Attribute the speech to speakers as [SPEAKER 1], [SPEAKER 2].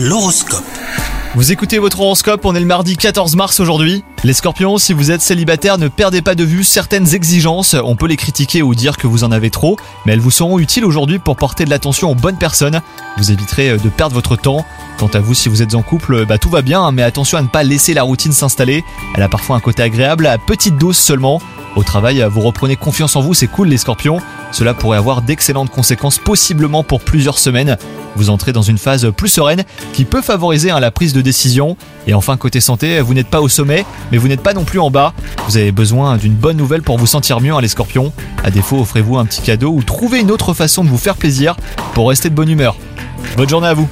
[SPEAKER 1] L'horoscope.
[SPEAKER 2] Vous écoutez votre horoscope, on est le mardi 14 mars aujourd'hui. Les scorpions, si vous êtes célibataire, ne perdez pas de vue certaines exigences. On peut les critiquer ou dire que vous en avez trop, mais elles vous seront utiles aujourd'hui pour porter de l'attention aux bonnes personnes. Vous éviterez de perdre votre temps. Quant à vous, si vous êtes en couple, bah tout va bien, hein, mais attention à ne pas laisser la routine s'installer. Elle a parfois un côté agréable, à petite dose seulement. Au travail, vous reprenez confiance en vous, c'est cool les scorpions. Cela pourrait avoir d'excellentes conséquences possiblement pour plusieurs semaines. Vous entrez dans une phase plus sereine qui peut favoriser hein, la prise de décision. Et enfin, côté santé, vous n'êtes pas au sommet, mais vous n'êtes pas non plus en bas. Vous avez besoin d'une bonne nouvelle pour vous sentir mieux, hein, les scorpions. À défaut, offrez-vous un petit cadeau ou trouvez une autre façon de vous faire plaisir pour rester de bonne humeur. Bonne journée à vous